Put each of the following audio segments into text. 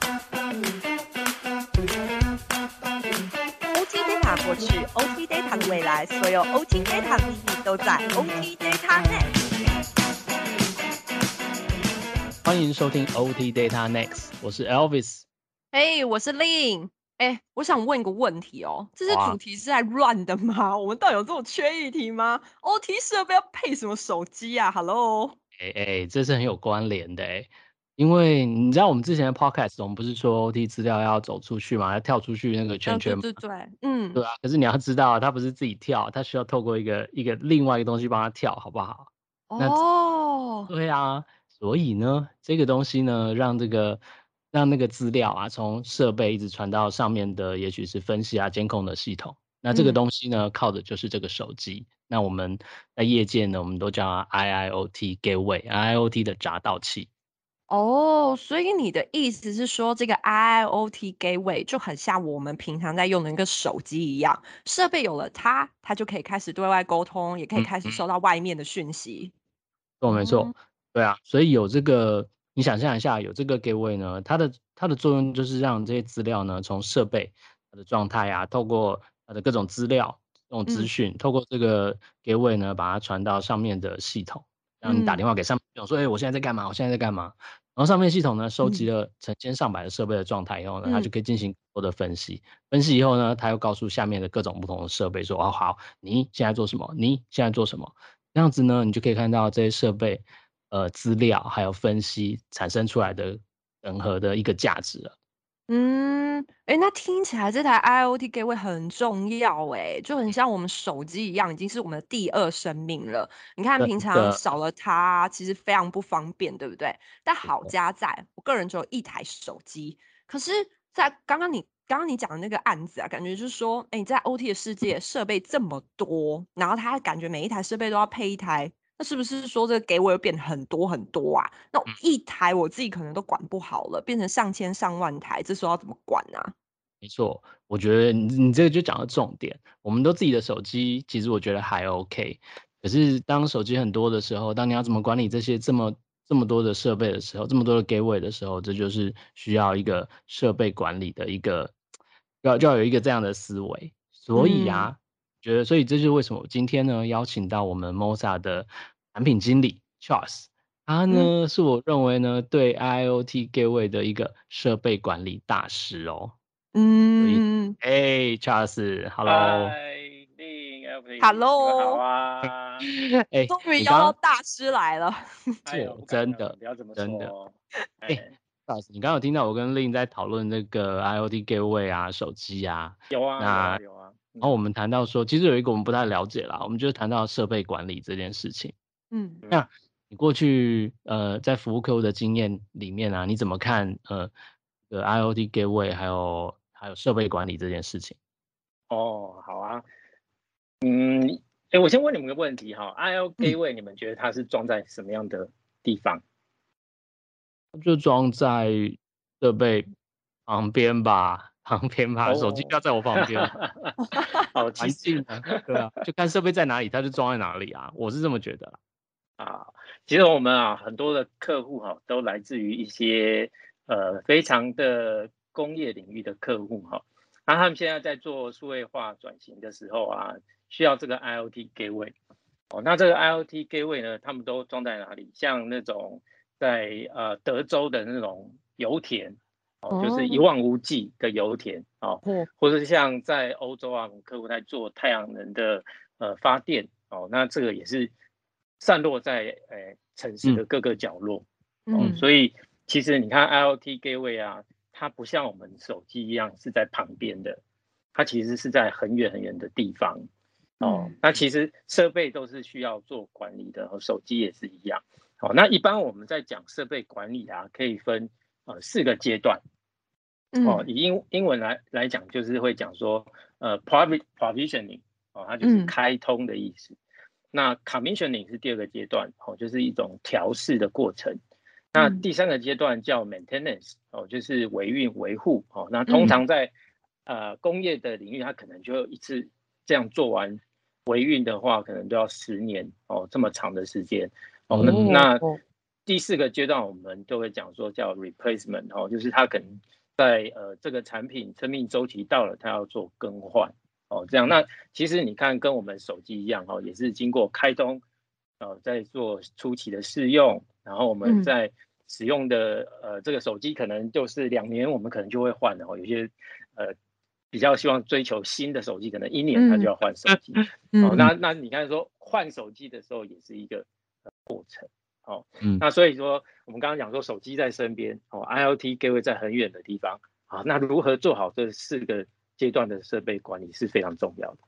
OT Data 过去，OT Data 的未来，所有 OT Data 的秘密都在 OT Data Next。欢迎收听 OT Data Next，我是 Elvis。哎，我是 Lin。哎，我想问一个问题哦，这些主题是在乱的吗？我们到底有这种缺议题吗？OT 设备要配什么手机啊？Hello，哎哎，这是很有关联的哎，因为你知道我们之前的 Podcast，我们不是说 OT 资料要走出去嘛，要跳出去那个圈嗯圈嘛，对对对，嗯，对啊。可是你要知道啊，它不是自己跳，它需要透过一个一个另外一个东西帮它跳，好不好？哦，对啊，所以呢，这个东西呢，让这个让那个资料啊，从设备一直传到上面的，也许是分析啊、监控的系统。那这个嗯东西呢，靠的就是这个手机。那我们在业界呢，我们都叫它 IIoT Gateway，IIoT 的闸道器。哦，所以你的意思是说，这个 IIoT Gateway 就很像我们平常在用的那个手机一样，设备有了它，它就可以开始对外沟通，也可以嗯开始嗯收到外面的讯息。错，没错哦，对啊，所以有这个，你想象一下，有这个 gateway 呢，它的它的作用就是让这些资料呢，从设备它的状态啊，透过它的各种资料、这种资嗯讯，透过这个 gateway 呢，把它传到上面的系统，然后你打嗯电话给上面说，哎、我现在在干嘛？我现在在干嘛？然后上面系统呢，收集嗯了成千上百的设备的状态以后呢，它就嗯可以进行多的分析。分析以后呢，它又告诉下面的各种不同的设备说，哦，好，你现在做什么？你现在做什么？这样子呢，你就可以看到这些设备，呃，资料还有分析产生出来的整合的一个价值了。嗯，哎，那听起来这台 IoT Gateway 很重要哎，就很像我们手机一样，已经是我们的第二生命了。你看，真平常的少了它，其实非常不方便，对不对？但好错家在，我个人只有一台手机。可是，在刚刚你刚刚你讲的那个案子啊，感觉就是说，哎，你在 OT 的世界设备这么多，然后它感觉每一台设备都要配一台，那是不是说这个给我变很多很多啊？那一台我自己可能都管不好了，变成上千上万台，这时候要怎么管啊？没错，我觉得你你这个就讲到重点。我们都自己的手机，其实我觉得还 OK。可是当手机很多的时候，当你要怎么管理这些这么这么多的设备的时候，这么多的 gateway 的时候，这就是需要一个设备管理的一个，要要有一个这样的思维。所以嗯啊，觉得所以这就是为什么我今天呢邀请到我们 Mosa 的产品经理 Charles，他嗯呢是我认为呢对 IoT gateway 的一个设备管理大师哦。嗯，哎，Charles，Hello，嗨，令 Evelyn，Hello 你们好啊！哎，终于邀到大师来了。真的不要这么真的说。哎哎，Charles，你刚刚有听到我跟 Lin 在讨论那个 IoT gateway 啊，手机啊，有啊，那啊，有啊。然后我们谈到说，其实有一个我们不太了解啦，我们就是谈到设备管理这件事情。嗯那你过去呃在服务客户的经验里面啊，你怎么看呃呃 IoT gateway 还有还有设备管理这件事情？哦，好啊。嗯，哎，我先问你们个问题哈，IoT Gateway 你们觉得它是装在什么样的地方？就装在设备旁边吧，旁边吧，手机要在我旁边。哦，其环实境啊，对啊，就看设备在哪里，它就装在哪里啊，我是这么觉得啦。啊，其实我们啊很多的客户哈、都来自于一些呃非常的工业领域的客户哈、那他们现在在做数位化转型的时候啊，需要这个 IoT Gateway 哦，那这个 IoT Gateway 呢，他们都装在哪里？像那种在呃德州的那种油田哦，就是一哦望无际的油田哦，哦或者是像在欧洲啊，我们客户在做太阳能的呃发电哦，那这个也是散落在呃城市的各个角落、哦，嗯所以其实你看 IoT Gateway 啊，它不像我们手机一样是在旁边的，它其实是在很远很远的地方哦。嗯那其实设备都是需要做管理的，和手机也是一样。好、那一般我们在讲设备管理啊，可以分呃四个阶段。哦，嗯以英英文来来讲，就是会讲说，呃，private provisioning，哦，它就是嗯开通的意思。那 commissioning 是第二个阶段，哦，就是一种调试的过程。那嗯第三个阶段叫 maintenance，哦，就是维运维护，哦，那通常在、呃工业的领域，它可能就一次这样做完维运的话，可能都要十年，哦，这么长的时间。哦，那那哦第四个阶段我们都会讲说叫 replacement 哦，就是它可能在呃这个产品生命周期到了，它要做更换哦，这样那其实你看跟我们手机一样哦，也是经过开通，呃，在做初期的试用，然后我们在使用的呃这个手机可能就是两年，我们可能就会换哦，有些呃。比较希望追求新的手机，可能一年他就要换手机。哦，那那你看说换手机的时候也是一个过程。哦，嗯，那所以说我们刚刚讲说手机在身边，哦，IOT gateway 在很远的地方。啊，那如何做好这四个阶段的设备管理是非常重要的。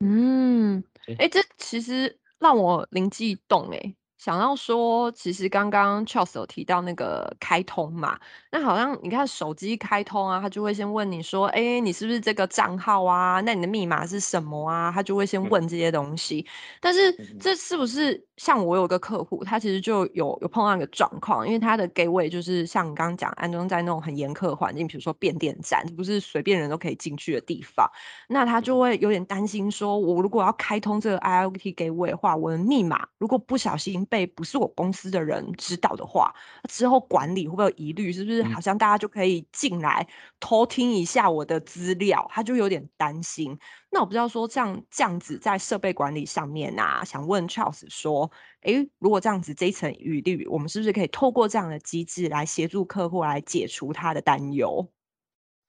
嗯，哎，这其实让我灵机一动，哎。想要说，其实刚刚 Charles 有提到那个开通嘛，那好像你看手机开通啊，他就会先问你说，哎，你是不是这个账号啊？那你的密码是什么啊？他就会先问这些东西。但是这是不是像我有个客户，他其实就有有碰到一个状况，因为他的 gateway 就是像你刚刚讲安装在那种很严苛环境，比如说变电站，不是随便人都可以进去的地方，那他就会有点担心，说我如果要开通这个 IoT gateway 的话，我的密码如果不小心。被不是我公司的人知道的话，之后管理会不会有疑虑？是不是好像大家就可以进来偷听一下我的资料？他就有点担心。那我不知道说这样这样子在设备管理上面啊，想问 Charles 说，诶，如果这样子这一层疑虑，我们是不是可以透过这样的机制来协助客户来解除他的担忧？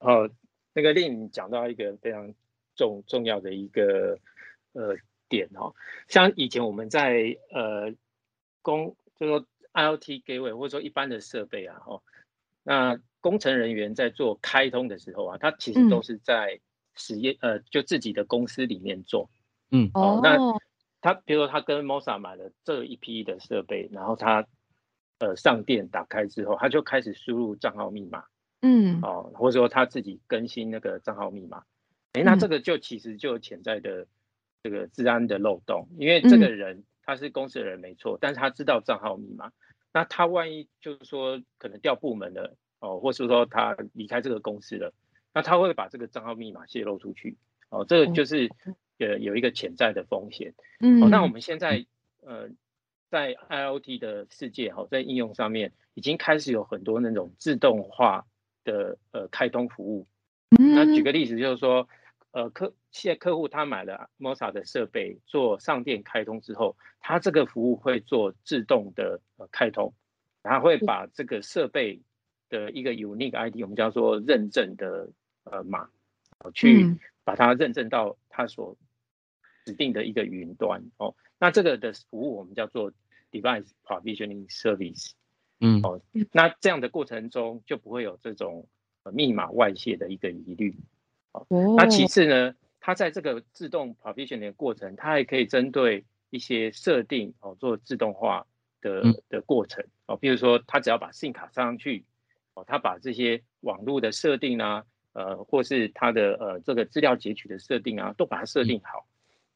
哦，那个令讲到一个非常重重要的一个呃点哦，像以前我们在呃。工就说 IOT gateway 或者说一般的设备啊，哦，那工程人员在做开通的时候啊，他其实都是在实验呃，就自己的公司里面做，嗯，哦，那他比如说他跟 Mosa 买了这一批的设备，然后他呃上电打开之后，他就开始输入账号密码，嗯，哦，或者说他自己更新那个账号密码，哎，那这个就其实就有潜在的这个治安的漏洞，因为这个人。他是公司的人没错，但是他知道账号密码，那他万一就是说可能调部门了哦，或是说他离开这个公司了，那他会把这个账号密码泄露出去哦，这个就是呃有一个潜在的风险。嗯，那我们现在呃在 IOT 的世界哈，在应用上面已经开始有很多那种自动化的呃开通服务。那举个例子就是说。呃，客现在客户他买了 Mosa 的设备做上电开通之后，他这个服务会做自动的呃开通，然后会把这个设备的一个 unique ID，我们叫做认证的呃码，去把它认证到他所指定的一个云端。哦。那这个的服务我们叫做 device provisioning service，嗯，哦，那这样的过程中就不会有这种密码外泄的一个疑虑。那其次呢，它在这个自动 provision 的过程，它还可以针对一些设定哦做自动化的的过程哦，比如说它只要把 SIM 卡上去哦，它把这些网络的设定啊，呃，或是它的呃这个资料截取的设定啊，都把它设定好，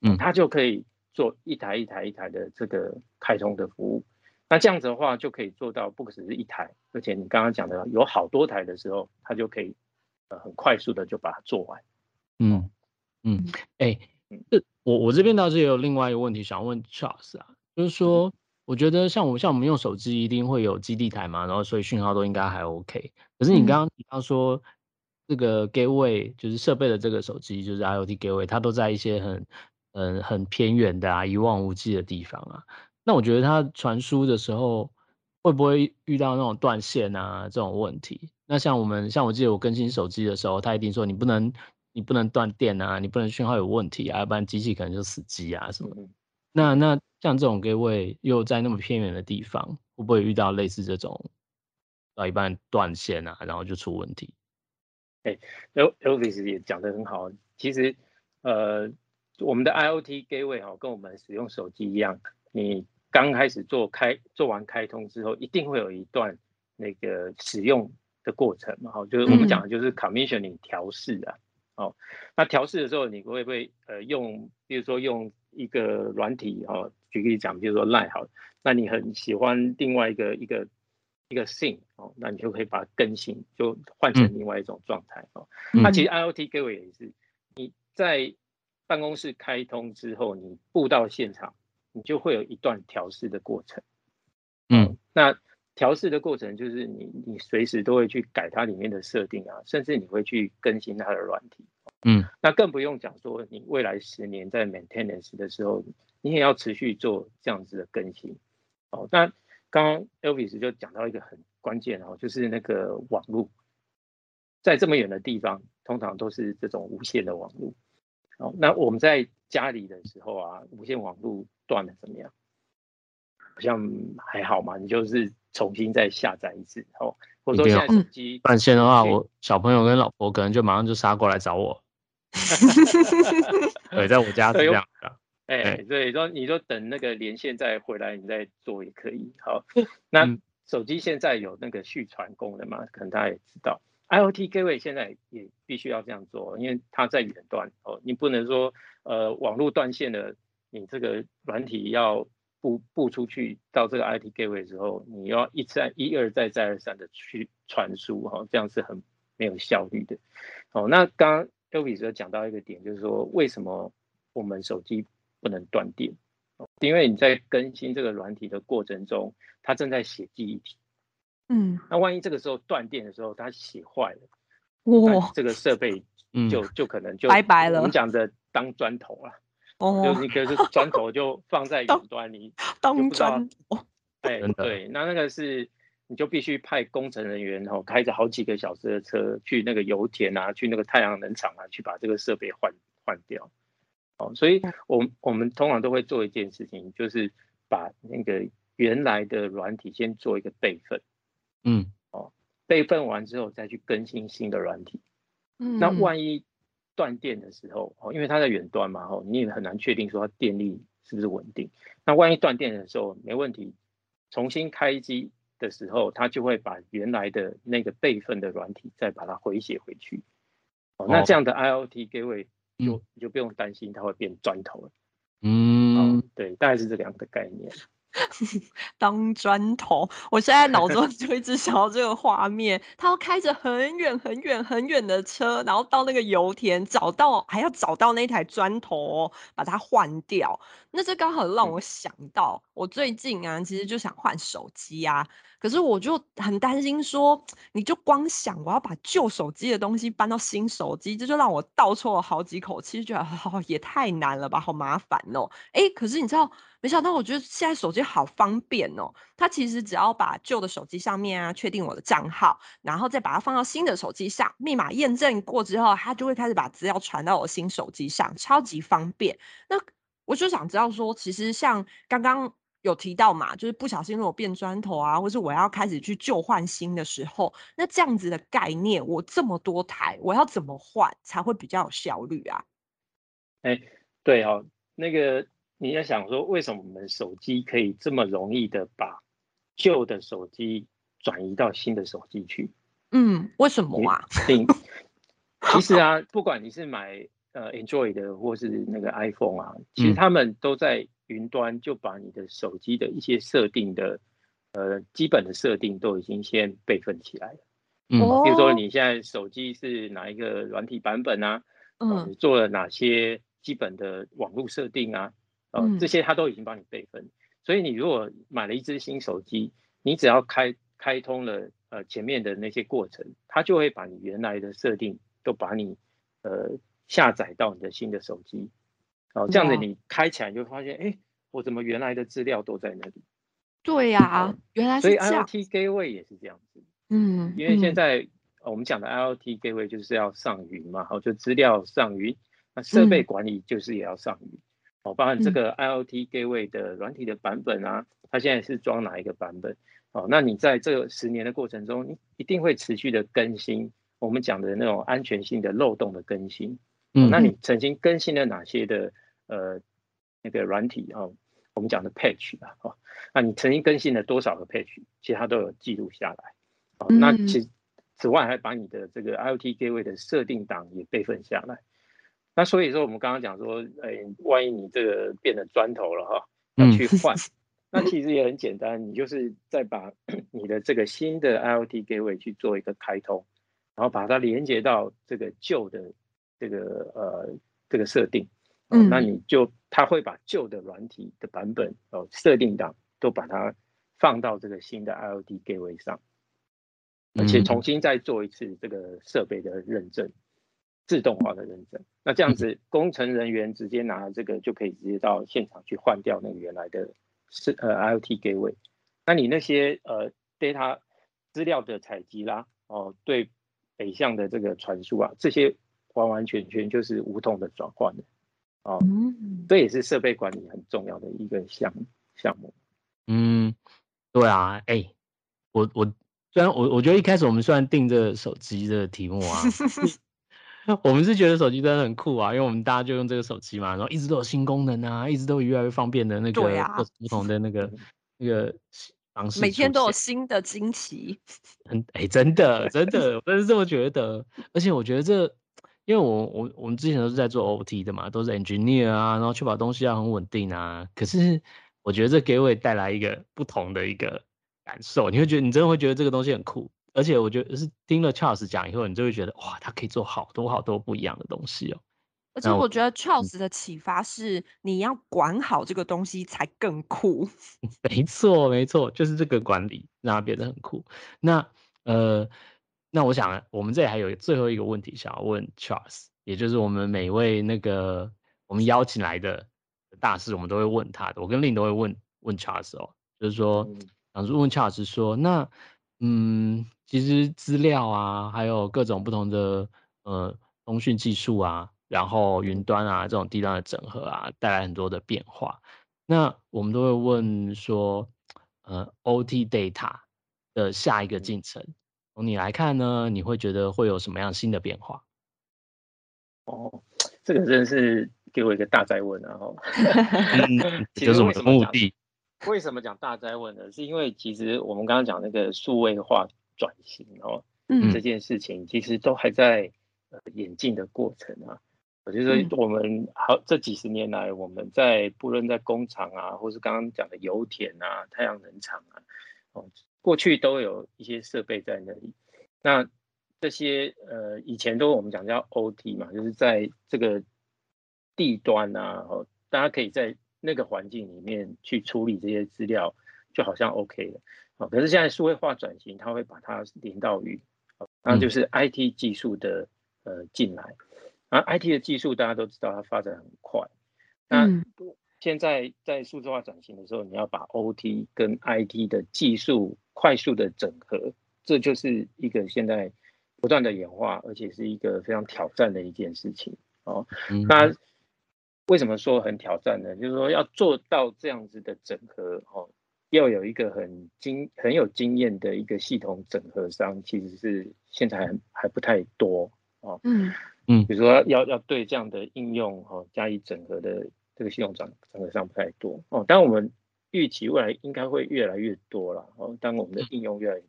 嗯，它就可以做一台一台一台的这个开通的服务。那这样子的话，就可以做到不只是一台，而且你刚刚讲的有好多台的时候，它就可以。呃，很快速的就把它做完。嗯嗯，哎，这我我这边倒是也有另外一个问题想问 Charles 啊，就是说，我觉得像我像我们用手机一定会有基地台嘛，然后所以讯号都应该还 OK。可是你刚刚提到说，这个 gateway 就是设备的这个手机，就是 IOT gateway，它都在一些很嗯很偏远的啊一望无际的地方啊。那我觉得它传输的时候会不会遇到那种断线啊这种问题？那像我们，像我记得我更新手机的时候，他一定说你不能，你不能断电啊，你不能讯号有问题啊，要不然机器可能就死机啊什么。那那像这种 gateway 又在那么偏远的地方，会不会遇到类似这种到一半断线啊，然后就出问题？哎，Elvis 也讲的很好。其实，呃，我们的 IOT gateway 哈，跟我们使用手机一样，你刚开始做开做完开通之后，一定会有一段那个使用。的过程嘛，哈，就是我们讲的就是 commissioning 调试啊，哦，那调试的时候，你会不会呃用，比如说用一个软体哦，举例讲，比如说 Line 好，那你很喜欢另外一个一个一个 thing 哦，那你就可以把它更新，就换成另外一种状态哦。那其实 IOT gateway 也是，你在办公室开通之后，你步到现场，你就会有一段调试的过程。嗯，那调试的过程就是你你随时都会去改它里面的设定啊，甚至你会去更新它的软体。嗯，那更不用讲说你未来十年在 maintenance 的时候，你也要持续做这样子的更新。哦，那刚刚 Elvis 就讲到一个很关键哦，就是那个网络，在这么远的地方，通常都是这种无线的网络。哦，那我们在家里的时候啊，无线网络断了怎么样？好像还好嘛，你就是重新再下载一次。哦，或者说现在手机断线的话，我小朋友跟老婆可能就马上就杀过来找我。对，在我家是这样的。哎，对，说你说等那个连线再回来，你再做也可以。好，那手机现在有那个续传功能嘛？可能大家也知道，IOT Gateway 现在也必须要这样做，因为它在远端哦，你不能说呃网络断线了，你这个软体要布布出去到这个 IOT Gateway 之后，你要一再一而再再而三的去传输哈，这样是很没有效率的。哦，那刚刚 Elvis 讲到一个点，就是说为什么我们手机不能断电，因为你在更新这个软体的过程中，它正在写记忆体。嗯，那万一这个时候断电的时候，它洗坏了，哇，这个设备就就可能就拜拜了。我们讲的当砖头了，哦，就你可是砖头就放在云端，你当砖头。哎，对，那那个是你就必须派工程人员哦，开着好几个小时的车去那个油田啊，去那个太阳能厂啊，去把这个设备换换掉。哦，所以，我我们通常都会做一件事情，就是把那个原来的软体先做一个备份，嗯，哦，备份完之后再去更新新的软体，嗯，那万一断电的时候，哦，因为它在远端嘛，哦，你也很难确定说它电力是不是稳定，那万一断电的时候没问题，重新开机的时候，它就会把原来的那个备份的软体再把它回写回去，哦，那这样的 IOT Gateway。就你就不用担心它会变砖头了，嗯，对，大概是这两个概念。当砖头，我现在脑中就一直想到这个画面，他要开着很远很远很远的车，然后到那个油田找到，还要找到那台砖头，把它换掉。那这刚好让我想到，我最近啊，其实就想换手机啊。可是我就很担心，说你就光想我要把旧手机的东西搬到新手机，这就让我倒抽了好几口气，觉得哦也太难了吧，好麻烦哦。哎，可是你知道，没想到我觉得现在手机好方便哦。它其实只要把旧的手机上面啊确定我的账号，然后再把它放到新的手机上，密码验证过之后，它就会开始把资料传到我新手机上，超级方便。那我就想知道说，其实像刚刚。有提到嘛，就是不小心如果变砖头啊，或是我要开始去旧换新的时候，那这样子的概念，我这么多台，我要怎么换才会比较有效率啊？哎，对哦，那个你要想说，为什么我们手机可以这么容易的把旧的手机转移到新的手机去？嗯，为什么啊？其实啊，不管你是买呃 Android 的或是那个 iPhone 啊，其实他们都在。云端就把你的手机的一些设定的，呃，基本的设定都已经先备份起来了。嗯，比如说你现在手机是哪一个软体版本啊？嗯，做了哪些基本的网络设定啊？呃，这些它都已经帮你备份。所以你如果买了一只新手机，你只要开开通了呃前面的那些过程，它就会把你原来的设定都把你呃下载到你的新的手机。哦，这样子你开起来就发现，哎，我怎么原来的资料都在那里？对呀，原来是这样。所以 IOT Gateway 也是这样子。嗯，因为现在我们讲的 IOT Gateway 就是要上云嘛，好，就资料上云，那设备管理就是也要上云。哦，包含这个 IOT Gateway 的软体的版本啊，它现在是装哪一个版本？哦，那你在这十年的过程中，你一定会持续的更新我们讲的那种安全性的漏洞的更新。嗯，那你曾经更新了哪些的呃那个软体啊？我们讲的 patch 啊，哦，那你曾经更新了多少个 patch？其实它都有记录下来。哦，那其此外还把你的这个 IOT gateway 的设定档也备份下来。那所以说我们刚刚讲说，哎，万一你这个变得砖头了哈，要去换，那其实也很简单，你就是再把 你的这个新的 IOT gateway 去做一个开通，然后把它连接到这个旧的。这个呃，这个设定，嗯，那你就他会把旧的软体的版本哦设定档都把它放到这个新的 IoT gateway 上，而且重新再做一次这个设备的认证，自动化的认证。那这样子，工程人员直接拿这个就可以直接到现场去换掉那个原来的是呃 IoT gateway。那你那些呃 data 资料的采集啦，哦，对北向的这个传输啊，这些完完全全就是无痛的转换的，哦，这也是设备管理很重要的一个项项目。嗯，对啊，哎，我我虽然我我觉得一开始我们虽然定这手机的题目啊，我们是觉得手机真的很酷啊，因为我们大家就用这个手机嘛，然后一直都有新功能啊，一直都越来越方便的那个不同的那个 那个。每天都有新的惊奇，嗯，哎，真的，真的，我真是这么觉得。而且我觉得这，因为我我我们之前都是在做 OT 的嘛，都是 engineer 啊，然后确保东西要很稳定啊。可是我觉得这给我带来一个不同的一个感受，你会觉得你真的会觉得这个东西很酷。而且我觉得是听了 Charles 讲以后，你就会觉得哇，他可以做好多好多不一样的东西哦。而且我觉得 Charles 的启发是，你要管好这个东西才更酷。没错，没错，就是这个管理让它变得很酷。那呃，那我想我们这里还有最后一个问题想要问 Charles，也就是我们每位那个我们邀请来的大师，我们都会问他的。我跟令都会问问 Charles 哦，就是说，想问 Charles 说，那嗯，其实资料啊，还有各种不同的呃通讯技术啊。然后云端啊，这种低端的整合啊，带来很多的变化。那我们都会问说，呃，OT data 的下一个进程，从你来看呢，你会觉得会有什么样新的变化？哦，这个真的是给我一个大灾问啊！哈，这是我们的目的。为什么讲大灾问呢？是因为其实我们刚刚讲那个数位化转型哦，嗯，这件事情其实都还在呃演进的过程啊。就是说，我们好这几十年来，我们在不论在工厂啊，或是刚刚讲的油田啊、太阳能厂啊，哦，过去都有一些设备在那里。那这些呃，以前都我们讲叫 OT 嘛，就是在这个地端啊，哦，大家可以在那个环境里面去处理这些资料，就好像 OK 了。哦，可是现在数位化转型，它会把它连到云，那就是 IT 技术的呃进来。而 IT 的技术大家都知道，它发展很快。那现在在数字化转型的时候，你要把 OT 跟 IT 的技术快速的整合，这就是一个现在不断的演化，而且是一个非常挑战的一件事情哦。那为什么说很挑战呢？就是说要做到这样子的整合哦，要有一个很经很有经验的一个系统整合商，其实是现在还还不太多哦。嗯。嗯，比如说要要对这样的应用哈加以整合的这个系统涨涨得上不太多哦，但我们预期未来应该会越来越多了哦。当我们的应用越来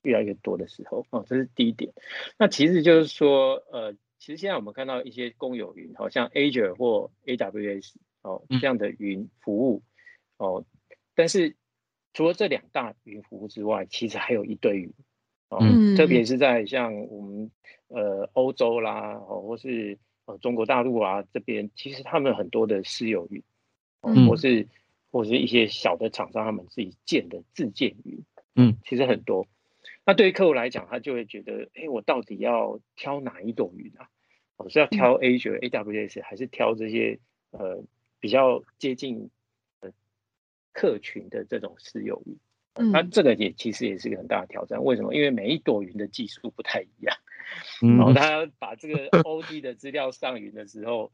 越来越多的时候哦，这是第一点。那其实就是说呃，其实现在我们看到一些公有云，好像 Azure 或 AWS 哦这样的云服务哦，但是除了这两大云服务之外，其实还有一堆云。哦，特别是在像我们呃欧洲啦，哦或是呃中国大陆啊这边，其实他们很多的私有云，嗯，或是或是一些小的厂商他们自己建的自建云，嗯，其实很多。那对于客户来讲，他就会觉得，哎，我到底要挑哪一朵云啊？我是要挑 Azure、AWS，还是挑这些呃比较接近呃客群的这种私有云？那这个也其实也是一个很大的挑战，为什么？因为每一朵云的技术不太一样，然后他把这个 OD 的资料上云的时候，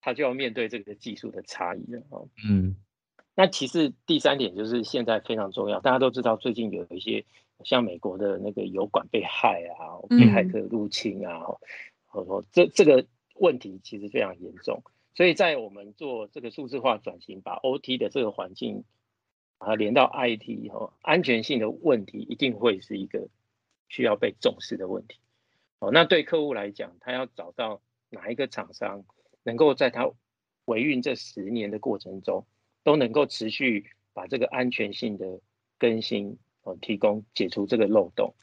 他就要面对这个技术的差异了哦。嗯，那其实第三点就是现在非常重要，大家都知道最近有一些像美国的那个油管被害啊，被害客入侵啊，或者说这这个问题其实非常严重，所以在我们做这个数字化转型，把 OT 的这个环境。啊，连到 IT 以后，安全性的问题一定会是一个需要被重视的问题。哦，那对客户来讲，他要找到哪一个厂商能够在他维运这十年的过程中，都能够持续把这个安全性的更新哦提供解除这个漏洞，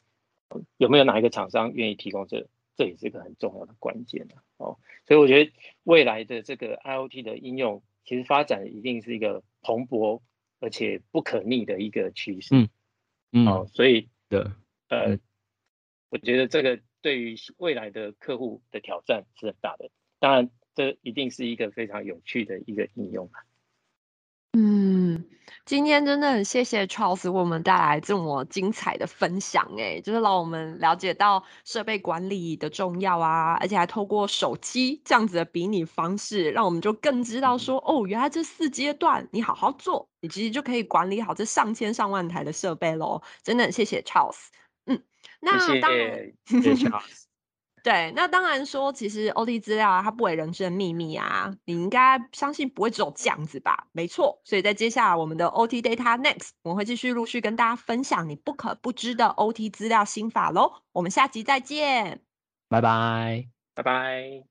有没有哪一个厂商愿意提供这？这也是一个很重要的关键的哦。所以我觉得未来的这个 IOT 的应用，其实发展一定是一个蓬勃。而且不可逆的一个趋势。嗯嗯，哦，所以的，呃嗯，我觉得这个对于未来的客户的挑战是很大的。当然，这一定是一个非常有趣的一个应用啊。嗯，今天真的很谢谢 Charles 为我们带来这么精彩的分享，哎，就是让我们了解到设备管理的重要啊，而且还透过手机这样子的比拟方式，让我们就更知道说，哦，原来这四阶段你好好做，你其实就可以管理好这上千上万台的设备喽。真的很谢谢 Charles。嗯，那谢当然。对，那当然说，其实 OT 资料啊，它不为人知的秘密啊，你应该相信不会只有这样子吧？没错，所以在接下来我们的 OT Data Next，我们会继续陆续跟大家分享你不可不知的 OT 资料心法喽。我们下集再见。拜拜。拜拜。